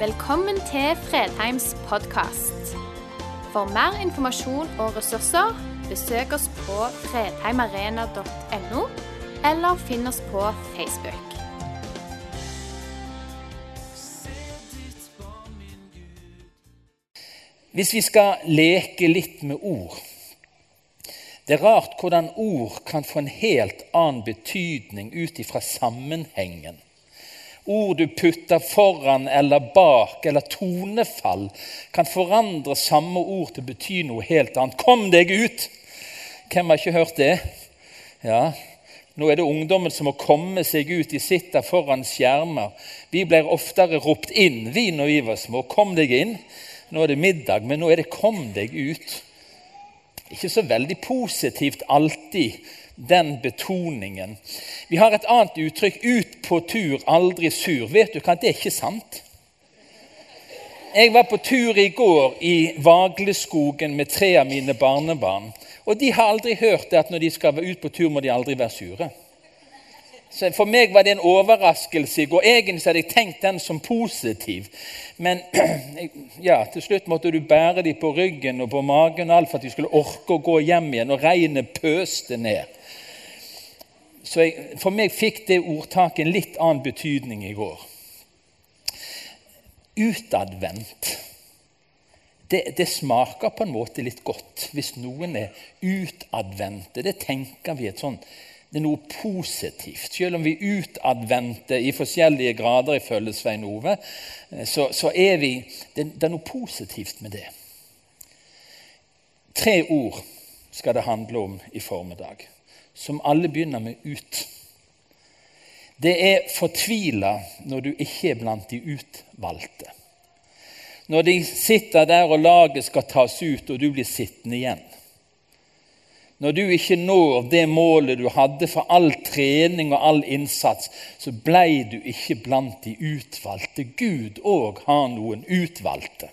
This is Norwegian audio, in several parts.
Velkommen til Fredheims podkast. For mer informasjon og ressurser, besøk oss på fredheimarena.no, eller finn oss på Facebook. Hvis vi skal leke litt med ord Det er rart hvordan ord kan få en helt annen betydning ut ifra sammenhengen. Ord du putter foran eller bak, eller tonefall, kan forandre samme ord til å bety noe helt annet. Kom deg ut! Hvem har ikke hørt det? Ja, nå er det ungdommen som må komme seg ut. De sitter foran skjermer. Vi blir oftere ropt inn vi når vi var små. Kom deg inn. Nå er det middag, men nå er det 'kom deg ut'. Ikke så veldig positivt alltid, den betoningen. Vi har et annet uttrykk 'ut på tur, aldri sur'. Vet du hva, det er ikke sant. Jeg var på tur i går i Vagleskogen med tre av mine barnebarn. Og de har aldri hørt at når de skal ut på tur, må de aldri være sure. Så For meg var det en overraskelse i går. Egentlig hadde jeg tenkt den som positiv. Men ja, til slutt måtte du bære dem på ryggen og på magen og alt for at de skulle orke å gå hjem igjen. Og regnet pøste ned. Så jeg, For meg fikk det ordtaket en litt annen betydning i går. Utadvendt. Det, det, smaker på en måte litt godt hvis noen er utadvendte. Det tenker vi et sånt det er noe positivt. Selv om vi er utadvendte i forskjellige grader, ifølge Svein Ove, så, så er vi det, det, er noe positivt med det. Tre ord skal det handle om i formiddag, som alle begynner med 'ut'. Det er fortvila når du ikke er blant de utvalgte. Når de sitter der og laget skal tas ut, og du blir sittende igjen. Når du ikke når det målet du hadde for all trening og all innsats, så blei du ikke blant de utvalgte. Gud òg har noen utvalgte.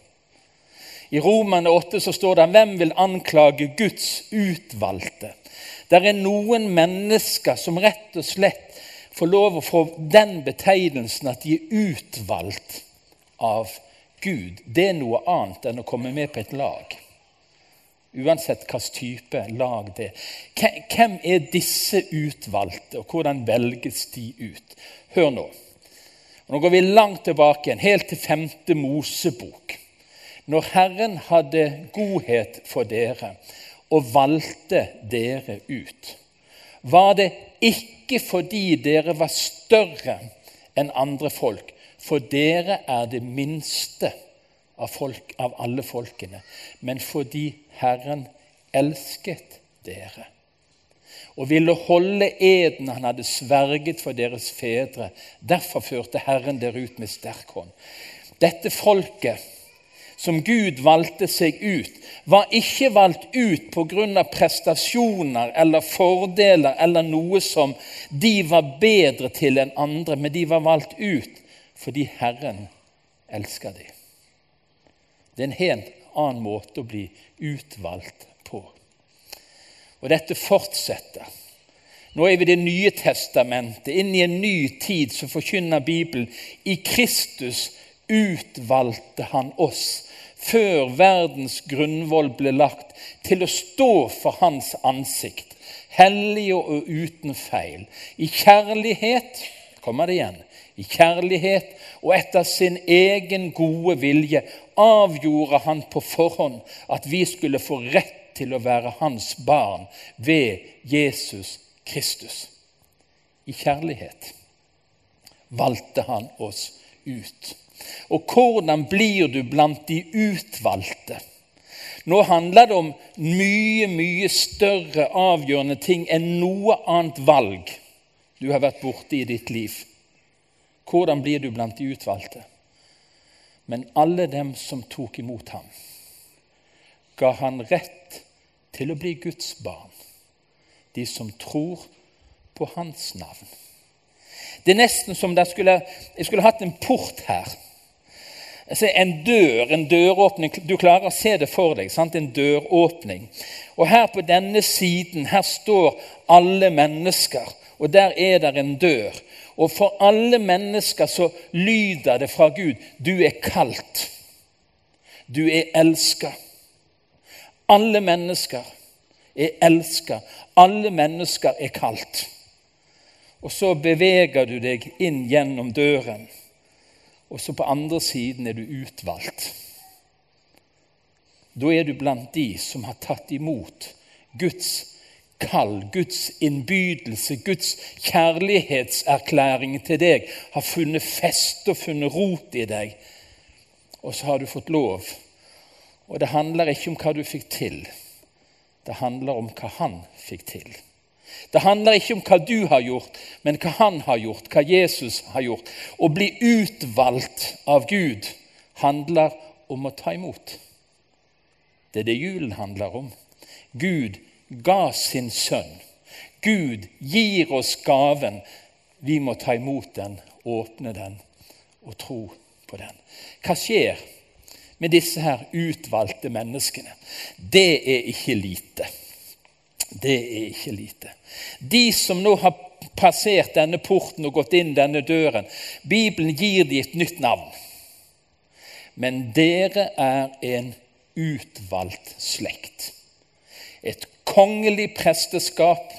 I Romane 8 så står det hvem vil anklage Guds utvalgte? Det er noen mennesker som rett og slett får lov å få den betegnelsen at de er utvalgt av Gud. Det er noe annet enn å komme med på et lag. Uansett hvilken type lag det er. Hvem er disse utvalgte, og hvordan velges de ut? Hør nå. Nå går vi langt tilbake igjen, helt til femte Mosebok. Når Herren hadde godhet for dere og valgte dere ut, var det ikke fordi dere var større enn andre folk, for dere er det minste av, folk, av alle folkene, men fordi Herren elsket dere og ville holde eden han hadde sverget for deres fedre. Derfor førte Herren dere ut med sterk hånd. Dette folket som Gud valgte seg ut, var ikke valgt ut pga. prestasjoner eller fordeler eller noe som de var bedre til enn andre, men de var valgt ut fordi Herren elsker dem. Det er en helt annen måte å bli utvalgt på. Og dette fortsetter. Nå er vi i Det nye testamentet, inn i en ny tid som forkynner Bibelen. I Kristus utvalgte han oss før verdens grunnvoll ble lagt, til å stå for hans ansikt, hellige og uten feil. I kjærlighet kommer det igjen i kjærlighet og etter sin egen gode vilje avgjorde han på forhånd at vi skulle få rett til å være hans barn ved Jesus Kristus. I kjærlighet valgte han oss ut. Og hvordan blir du blant de utvalgte? Nå handler det om mye, mye større avgjørende ting enn noe annet valg du har vært borte i ditt liv. Hvordan blir du blant de utvalgte? Men alle dem som tok imot ham, ga han rett til å bli Guds barn, de som tror på hans navn. Det er nesten som skulle, jeg skulle hatt en port her. Altså en dør, en døråpning. Du klarer å se det for deg. Sant? En døråpning. Og her på denne siden her står alle mennesker og der er det en dør. Og for alle mennesker så lyder det fra Gud du er kalt. Du er elska. Alle mennesker er elska. Alle mennesker er kalt. Og så beveger du deg inn gjennom døren, og så på andre siden er du utvalgt. Da er du blant de som har tatt imot Guds kall, Guds innbydelse, Guds kjærlighetserklæring til deg har funnet fest og funnet rot i deg. Og så har du fått lov. Og det handler ikke om hva du fikk til. Det handler om hva han fikk til. Det handler ikke om hva du har gjort, men hva han har gjort, hva Jesus har gjort. Å bli utvalgt av Gud handler om å ta imot. Det er det julen handler om. Gud ga sin sønn. Gud gir oss gaven. Vi må ta imot den, åpne den og tro på den. Hva skjer med disse her utvalgte menneskene? Det er ikke lite. Det er ikke lite. De som nå har passert denne porten og gått inn denne døren, Bibelen gir dem et nytt navn. Men dere er en utvalgt slekt. Et kongelig presteskap,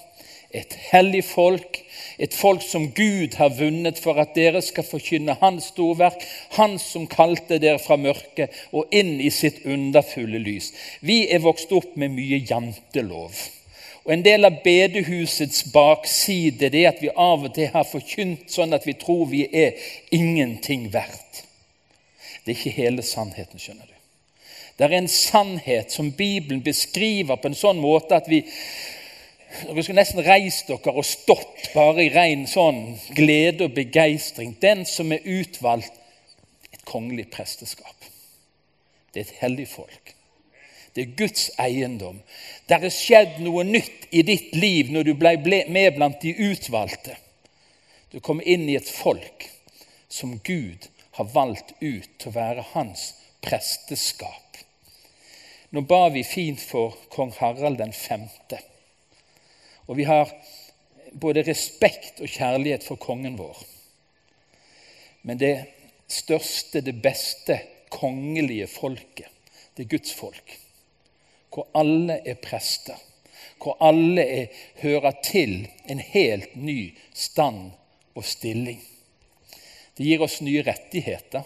et hellig folk, et folk som Gud har vunnet for at dere skal forkynne Hans storverk, Han som kalte dere fra mørket og inn i sitt underfulle lys. Vi er vokst opp med mye jantelov. Og En del av bedehusets bakside det er at vi av og til har forkynt sånn at vi tror vi er ingenting verdt. Det er ikke hele sannheten, skjønner du. Det er en sannhet som Bibelen beskriver på en sånn måte at vi dere skulle nesten reist dere og stått bare i ren sånn glede og begeistring. Den som er utvalgt, et kongelig presteskap. Det er et hellig folk. Det er Guds eiendom. Det er skjedd noe nytt i ditt liv når du ble med blant de utvalgte. Du kom inn i et folk som Gud har valgt ut til å være hans presteskap. Nå ba vi fint for kong Harald den femte. Og vi har både respekt og kjærlighet for kongen vår. Men det største, det beste kongelige folket, det er Guds folk. Hvor alle er prester. Hvor alle er, hører til en helt ny stand og stilling. Det gir oss nye rettigheter.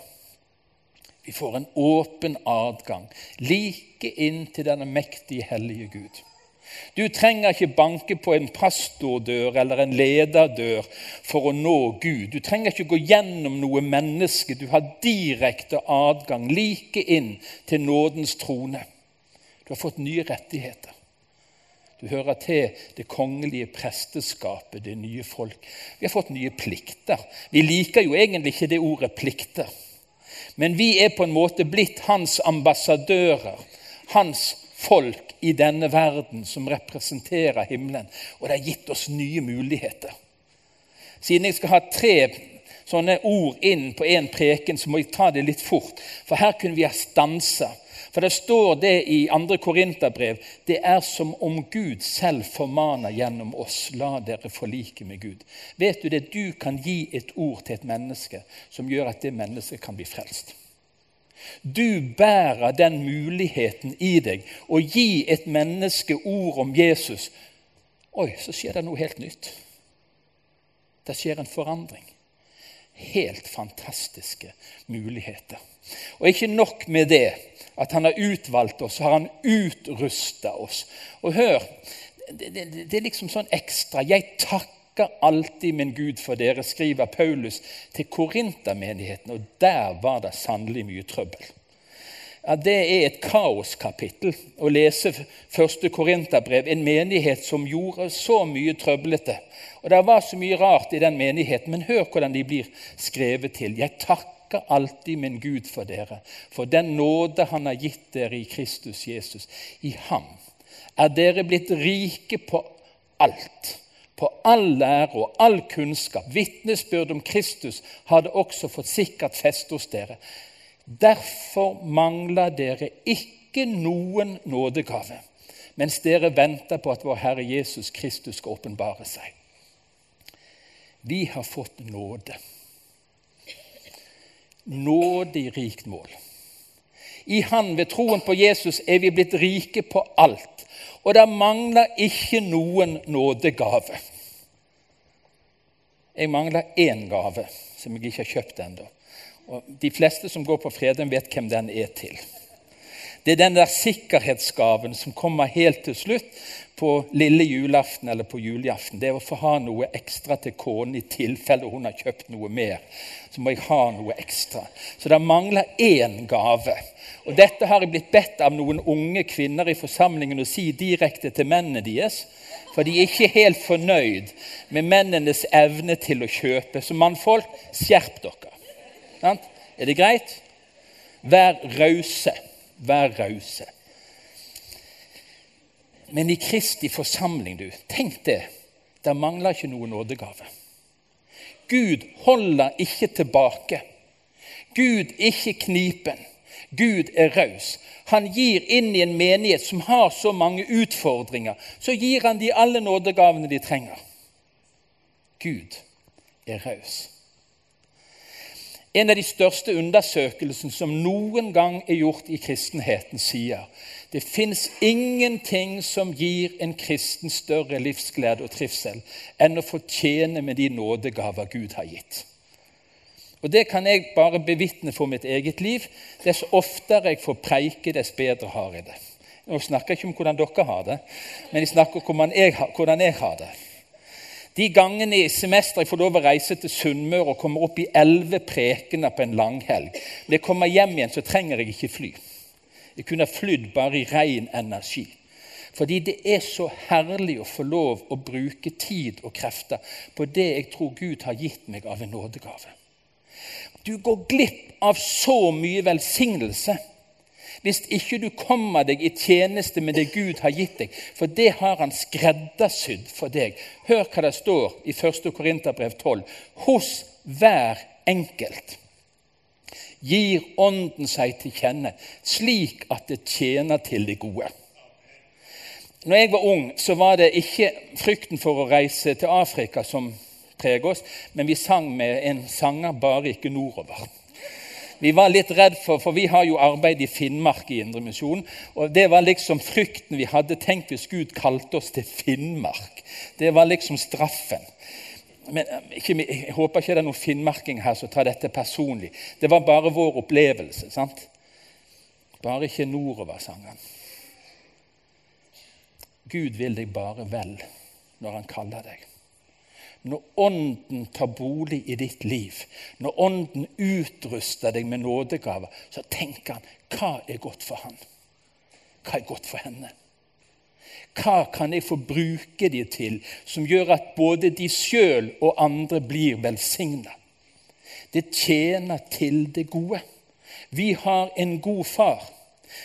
Vi får en åpen adgang like inn til denne mektige, hellige Gud. Du trenger ikke banke på en pastordør eller en lederdør for å nå Gud. Du trenger ikke gå gjennom noe menneske. Du har direkte adgang like inn til nådens trone. Du har fått nye rettigheter. Du hører til det kongelige presteskapet, det nye folk. Vi har fått nye plikter. Vi liker jo egentlig ikke det ordet 'plikter'. Men vi er på en måte blitt hans ambassadører, hans folk i denne verden som representerer himmelen. Og det har gitt oss nye muligheter. Siden jeg skal ha tre sånne ord inn på én preken, så må jeg ta det litt fort. For her kunne vi ha stansa for det står det i 2. Korinterbrev det er som om Gud selv formaner gjennom oss. La dere forlike med Gud. Vet du det? Du kan gi et ord til et menneske som gjør at det mennesket kan bli frelst. Du bærer den muligheten i deg å gi et menneske ord om Jesus. Oi, så skjer det noe helt nytt. Det skjer en forandring. Helt fantastiske muligheter. Og ikke nok med det at han har utvalgt oss, har han utrusta oss. Og hør, det, det, det, er liksom sånn ekstra. Jeg takker alltid min Gud for dere, skriver Paulus til Korintermenigheten. Og der var det sannelig mye trøbbel. Ja, Det er et kaoskapittel å lese første Korinterbrev, en menighet som gjorde så mye trøblete. Og Det var så mye rart i den menigheten, men hør hvordan de blir skrevet til. Jeg takker takker alltid min Gud for dere, for den nåde han har gitt dere i Kristus Jesus. I ham er dere blitt rike på alt, på all lære og all kunnskap. Vitnesbyrd om Kristus har det også fått sikkert feste hos dere. Derfor mangler dere ikke noen nådegave, mens dere venter på at vår Herre Jesus Kristus skal åpenbare seg. Vi har fått nåde. Nåde i rikt mål. I Han, ved troen på Jesus, er vi blitt rike på alt. Og det mangler ikke noen nådegave. Jeg mangler én gave som jeg ikke har kjøpt ennå. De fleste som går på Fredheim, vet hvem den er til. Det er den der sikkerhetsgaven som kommer helt til slutt på lille julaften eller på julaften. Det er å få ha noe ekstra til konen i tilfelle hun har kjøpt noe mer. Så må jeg ha noe ekstra. Så det mangler én gave. Og Dette har jeg blitt bedt av noen unge kvinner i forsamlingen å si direkte til mennene deres. For de er ikke helt fornøyd med mennenes evne til å kjøpe. Så mannfolk, skjerp dere. Er det greit? Vær rause. Vær rause. Men i Kristi forsamling, du, tenk det. Der mangler ikke noen nådegave. Gud holder ikke tilbake. Gud er ikke knipen. Gud er raus. Han gir inn i en menighet som har så mange utfordringer, så gir han de alle nådegavene de trenger. Gud er raus. En av de største undersøkelsene som noen gang er gjort i kristenheten, sier det fins ingenting som gir en kristen større livsglede og trivsel enn å fortjene med de nådegaver Gud har gitt. Og Det kan jeg bare bevitne for mitt eget liv. Dess oftere jeg får preike, dess bedre har jeg det. Nå snakker jeg ikke om hvordan dere har det, men jeg snakker om hvordan jeg har det. De gangene i semesteret jeg får lov å reise til Sunnmøre og kommer opp i elleve prekener på en langhelg Når jeg kommer hjem igjen, så trenger jeg ikke fly. Jeg kunne ha flydd bare i ren energi. Fordi det er så herlig å få lov å bruke tid og krefter på det jeg tror Gud har gitt meg av en nådegave. Du går glipp av så mye velsignelse hvis ikke du kommer deg i tjeneste med det Gud har gitt deg. For det har han skreddersydd for deg. Hør hva det står i 1. Korinterbrev 12. Hos hver enkelt gir Ånden seg til kjenne, slik at det tjener til det gode. Når jeg var ung, så var det ikke frykten for å reise til Afrika som preget oss, men vi sang med en sanger bare ikke nordover. Vi var litt redd for, for vi har jo arbeid i Finnmark i Indremisjonen. Og det var liksom frykten vi hadde. Tenk hvis Gud kalte oss til Finnmark. Det var liksom straffen. Men eh, ikke, Jeg håper ikke det er noen finnmarking her som tar dette personlig. Det var bare vår opplevelse. sant? Bare ikke nordover, sang han. Gud vil deg bare vel når han kaller deg. Når Ånden tar bolig i ditt liv, når Ånden utruster deg med nådegaver, så tenker han hva er godt for han? Hva er godt for henne? Hva kan jeg få bruke de til som gjør at både de sjøl og andre blir velsigna? Det tjener til det gode. Vi har en god far.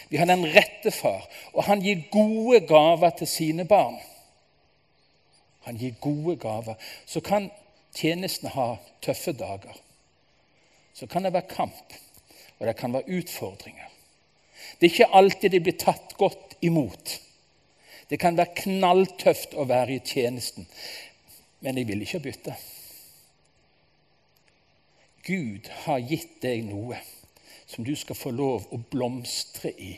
Vi har den rette far, og han gir gode gaver til sine barn. Han gir gode gaver. Så kan tjenesten ha tøffe dager. Så kan det være kamp, og det kan være utfordringer. Det er ikke alltid de blir tatt godt imot. Det kan være knalltøft å være i tjenesten, men jeg vil ikke bytte. Gud har gitt deg noe som du skal få lov å blomstre i,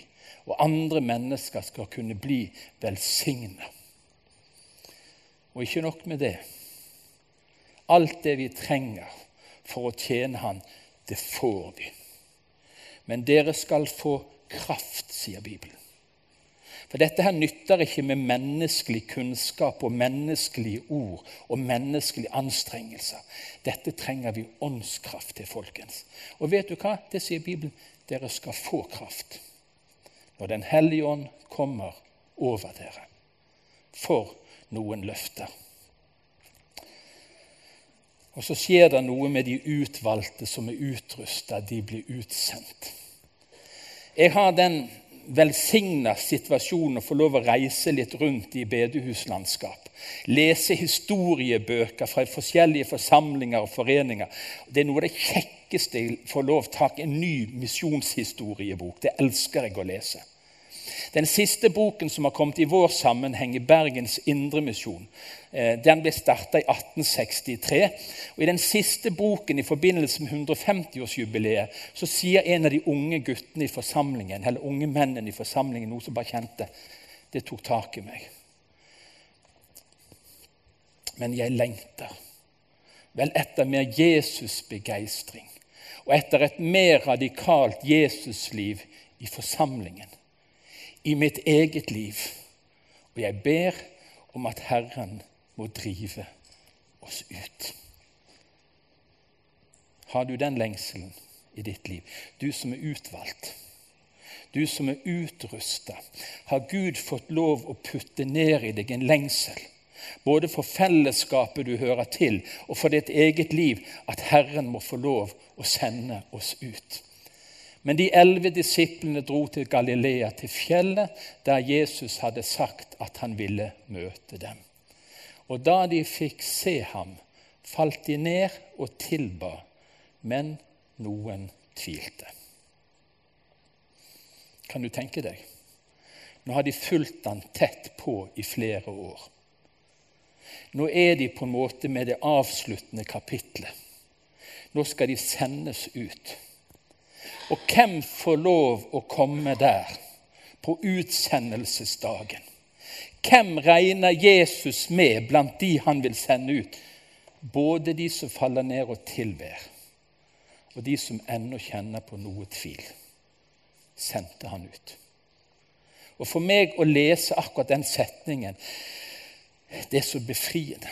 og andre mennesker skal kunne bli velsigna. Og ikke nok med det. Alt det vi trenger for å tjene Han, det får vi. Men dere skal få kraft, sier Bibelen. For dette her nytter ikke med menneskelig kunnskap og menneskelige ord og menneskelige anstrengelser. Dette trenger vi åndskraft til, folkens. Og vet du hva? Det sier Bibelen. Dere skal få kraft når Den hellige ånd kommer over dere. For noen løfter. Og så skjer det noe med de utvalgte som er utrusta. De blir utsendt. Jeg har den velsigna situasjonen å få lov å reise litt rundt i bedehuslandskap. Lese historiebøker fra forskjellige forsamlinger og foreninger. Det er noe av det kjekkeste jeg får lov tak i. En ny misjonshistoriebok. Det elsker jeg å lese. Den siste boken som har kommet i vår sammenheng, i Bergens Indremisjon, eh, den ble starta i 1863. og I den siste boken i forbindelse med 150-årsjubileet så sier en av de unge guttene i forsamlingen, eller unge mennene i forsamlingen noe som bare kjente. Det tok tak i meg. Men jeg lengter vel etter mer Jesus-begeistring og etter et mer radikalt Jesusliv i forsamlingen, i mitt eget liv. Og jeg ber om at Herren må drive oss ut. Har du den lengselen i ditt liv, du som er utvalgt? Du som er utrusta, har Gud fått lov å putte ned i deg en lengsel både for fellesskapet du hører til, og for ditt eget liv, at Herren må få lov å sende oss ut. Men de elleve disiplene dro til Galilea, til fjellet der Jesus hadde sagt at han ville møte dem. Og da de fikk se ham, falt de ned og tilba, men noen tvilte. Kan du tenke deg? Nå har de fulgt han tett på i flere år. Nå er de på en måte med det avsluttende kapitlet. Nå skal de sendes ut. Og hvem får lov å komme der på utsendelsesdagen? Hvem regner Jesus med blant de han vil sende ut? Både de som faller ned og tilber, og de som ennå kjenner på noe tvil. Sendte han ut. Og For meg å lese akkurat den setningen det er så befriende.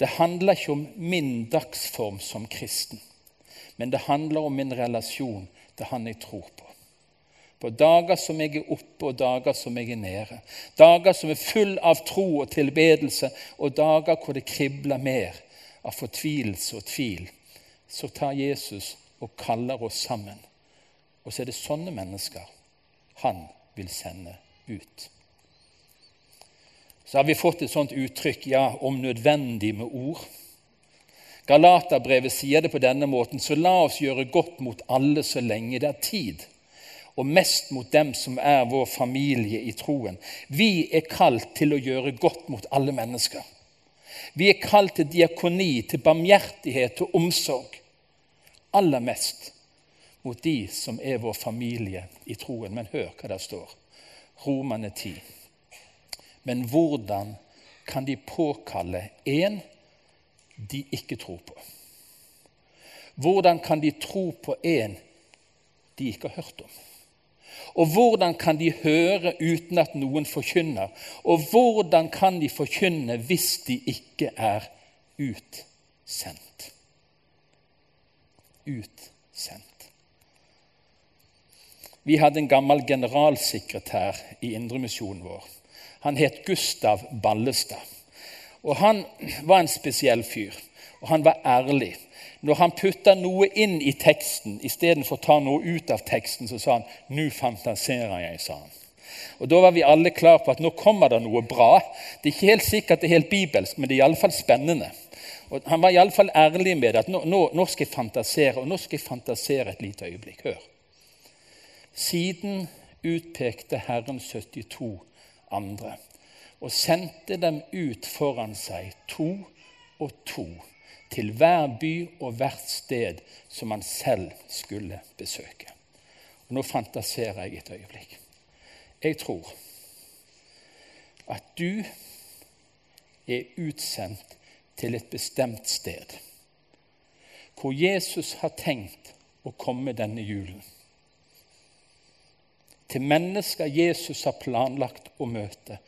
Det handler ikke om min dagsform som kristen, men det handler om min relasjon til Han jeg tror på. På dager som jeg er oppe, og dager som jeg er nede. Dager som er full av tro og tilbedelse, og dager hvor det kribler mer av fortvilelse og tvil. Så tar Jesus og kaller oss sammen. Og så er det sånne mennesker han vil sende ut så har vi fått et sånt uttrykk ja, om nødvendig med ord. Galaterbrevet sier det på denne måten, så la oss gjøre godt mot alle så lenge det er tid, og mest mot dem som er vår familie i troen. Vi er kalt til å gjøre godt mot alle mennesker. Vi er kalt til diakoni, til barmhjertighet og omsorg. Aller mest mot de som er vår familie i troen. Men hør hva det står. Romane 10. Men hvordan kan de påkalle en de ikke tror på? Hvordan kan de tro på en de ikke har hørt om? Og hvordan kan de høre uten at noen forkynner? Og hvordan kan de forkynne hvis de ikke er utsendt? Utsendt. Vi hadde en gammel generalsekretær i Indremisjonen vår han het Gustav Ballestad. Og Han var en spesiell fyr, og han var ærlig. Når han putta noe inn i teksten istedenfor å ta noe ut av teksten, så sa han 'Nå fantaserer jeg', sa han. Og Da var vi alle klar på at nå kommer det noe bra. Det er ikke helt sikkert det er helt bibelsk, men det er iallfall spennende. Og Han var iallfall ærlig med at nå, nå, nå, skal jeg fantasere, og nå skal jeg fantasere et lite øyeblikk. Hør. Siden utpekte Herren 72 andre, og sendte dem ut foran seg, to og to, til hver by og hvert sted som han selv skulle besøke. Og Nå fantaserer jeg et øyeblikk. Jeg tror at du er utsendt til et bestemt sted hvor Jesus har tenkt å komme denne julen til mennesker Jesus har planlagt å møte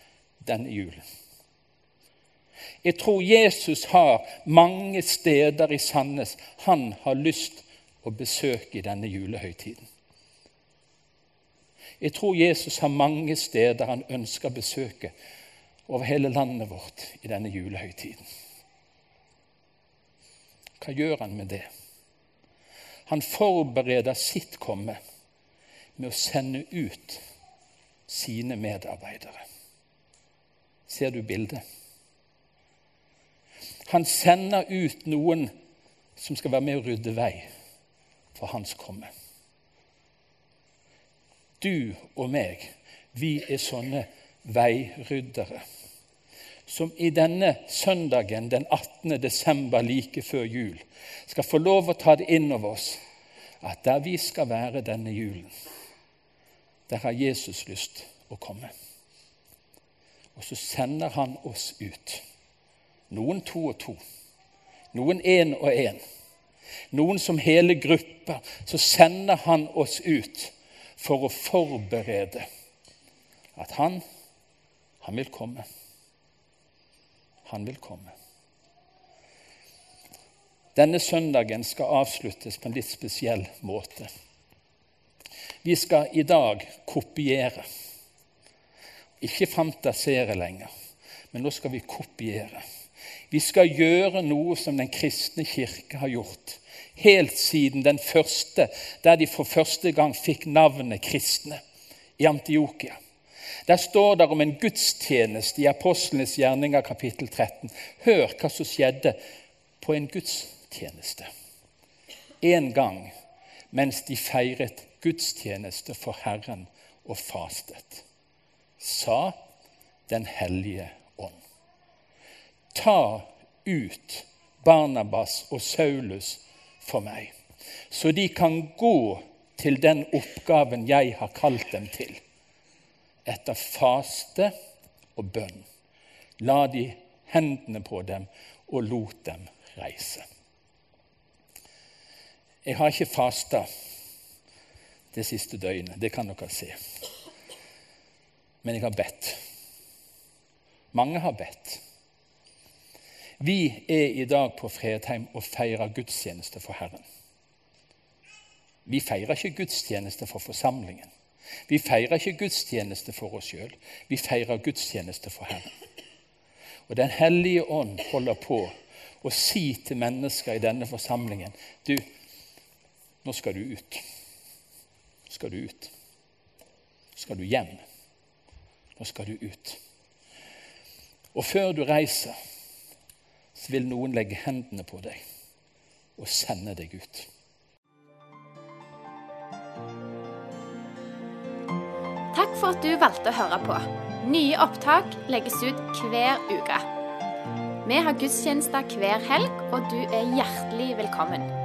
denne julen. Jeg tror Jesus har mange steder i Sandnes han har lyst å besøke i denne julehøytiden. Jeg tror Jesus har mange steder han ønsker å besøke over hele landet vårt i denne julehøytiden. Hva gjør han med det? Han forbereder sitt komme med å sende ut sine medarbeidere. Ser du bildet? Han sender ut noen som skal være med å rydde vei for hans komme. Du og meg, Vi er sånne veiryddere som i denne søndagen den 18. desember like før jul skal få lov å ta det inn over oss at der vi skal være denne julen, der har Jesus lyst å komme. Og så sender han oss ut. Noen to og to. Noen én og én. Noen som hele grupper. Så sender han oss ut for å forberede at han, han vil komme. Han vil komme. Denne søndagen skal avsluttes på en litt spesiell måte. Vi skal i dag kopiere. Ikke fantasere lenger, men nå skal vi kopiere. Vi skal gjøre noe som den kristne kirke har gjort helt siden den første, der de for første gang fikk navnet kristne, i Antiokia. Der står det om en gudstjeneste i Apostlenes gjerninger kapittel 13. Hør hva som skjedde på en gudstjeneste. En gang mens de feiret gudstjeneste for Herren og fastet, sa Den hellige ånd. Ta ut Barnabas og Saulus for meg, så de kan gå til den oppgaven jeg har kalt dem til etter faste og bønn la de hendene på dem og lot dem reise. Jeg har ikke fasta det siste døgnet, det kan dere se. Men jeg har bedt. Mange har bedt. Vi er i dag på Fredheim og feirer gudstjeneste for Herren. Vi feirer ikke gudstjeneste for forsamlingen. Vi feirer ikke gudstjeneste for oss sjøl, vi feirer gudstjeneste for Herren. Og Den hellige ånd holder på å si til mennesker i denne forsamlingen Du, nå skal du ut. Nå skal du ut. Nå skal du hjem. Nå skal du ut. Og før du reiser, så vil noen legge hendene på deg og sende deg ut. Takk for at du valgte å høre på. Nye opptak legges ut hver uke. Vi har gudstjenester hver helg, og du er hjertelig velkommen.